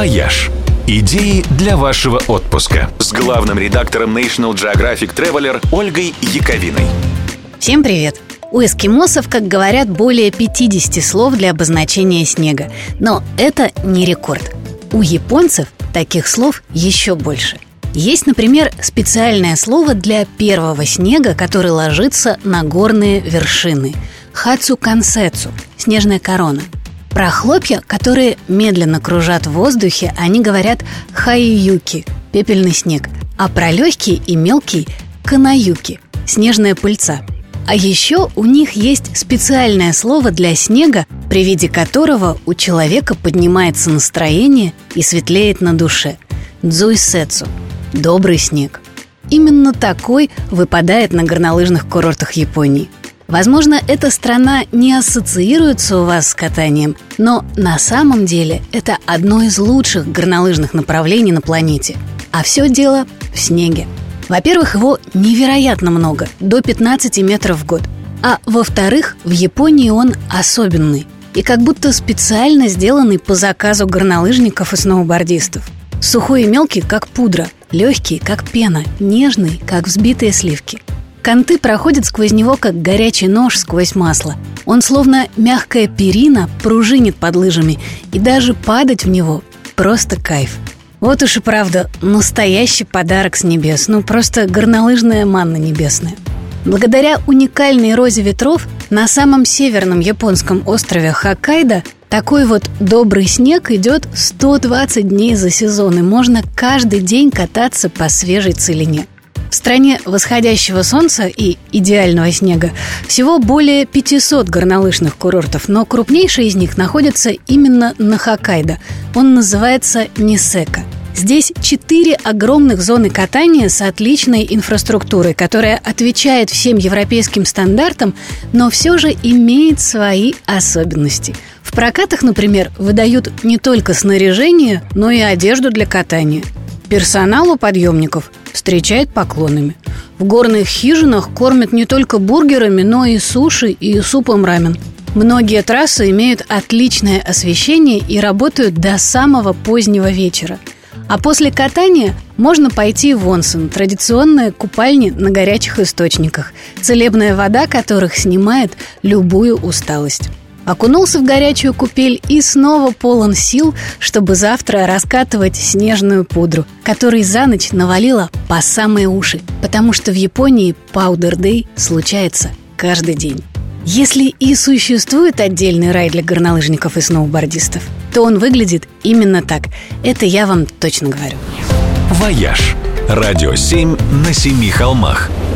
«Вояж». Идеи для вашего отпуска с главным редактором National Geographic Traveler Ольгой Яковиной. Всем привет! У эскимосов, как говорят, более 50 слов для обозначения снега. Но это не рекорд. У японцев таких слов еще больше. Есть, например, специальное слово для первого снега, который ложится на горные вершины – хацукансецу – снежная корона – про хлопья, которые медленно кружат в воздухе, они говорят «хаиюки» – пепельный снег, а про легкий и мелкий – «канаюки» – снежная пыльца. А еще у них есть специальное слово для снега, при виде которого у человека поднимается настроение и светлеет на душе – дзуйсецу – добрый снег. Именно такой выпадает на горнолыжных курортах Японии – Возможно, эта страна не ассоциируется у вас с катанием, но на самом деле это одно из лучших горнолыжных направлений на планете. А все дело в снеге. Во-первых, его невероятно много, до 15 метров в год. А во-вторых, в Японии он особенный и как будто специально сделанный по заказу горнолыжников и сноубордистов. Сухой и мелкий, как пудра, легкий, как пена, нежный, как взбитые сливки – Канты проходят сквозь него, как горячий нож сквозь масло. Он словно мягкая перина пружинит под лыжами, и даже падать в него – просто кайф. Вот уж и правда, настоящий подарок с небес, ну просто горнолыжная манна небесная. Благодаря уникальной розе ветров на самом северном японском острове Хоккайдо такой вот добрый снег идет 120 дней за сезон, и можно каждый день кататься по свежей целине – в стране восходящего солнца и идеального снега всего более 500 горнолыжных курортов, но крупнейший из них находится именно на Хоккайдо. Он называется Нисека. Здесь четыре огромных зоны катания с отличной инфраструктурой, которая отвечает всем европейским стандартам, но все же имеет свои особенности. В прокатах, например, выдают не только снаряжение, но и одежду для катания. Персонал у подъемников встречает поклонами. В горных хижинах кормят не только бургерами, но и суши и супом рамен. Многие трассы имеют отличное освещение и работают до самого позднего вечера. А после катания можно пойти в онсен – традиционные купальни на горячих источниках, целебная вода которых снимает любую усталость. Окунулся в горячую купель и снова полон сил, чтобы завтра раскатывать снежную пудру, которой за ночь навалила по самые уши, потому что в Японии Powder Day случается каждый день. Если и существует отдельный рай для горнолыжников и сноубордистов, то он выглядит именно так. Это я вам точно говорю. «Вояж» – радио 7 на семи холмах –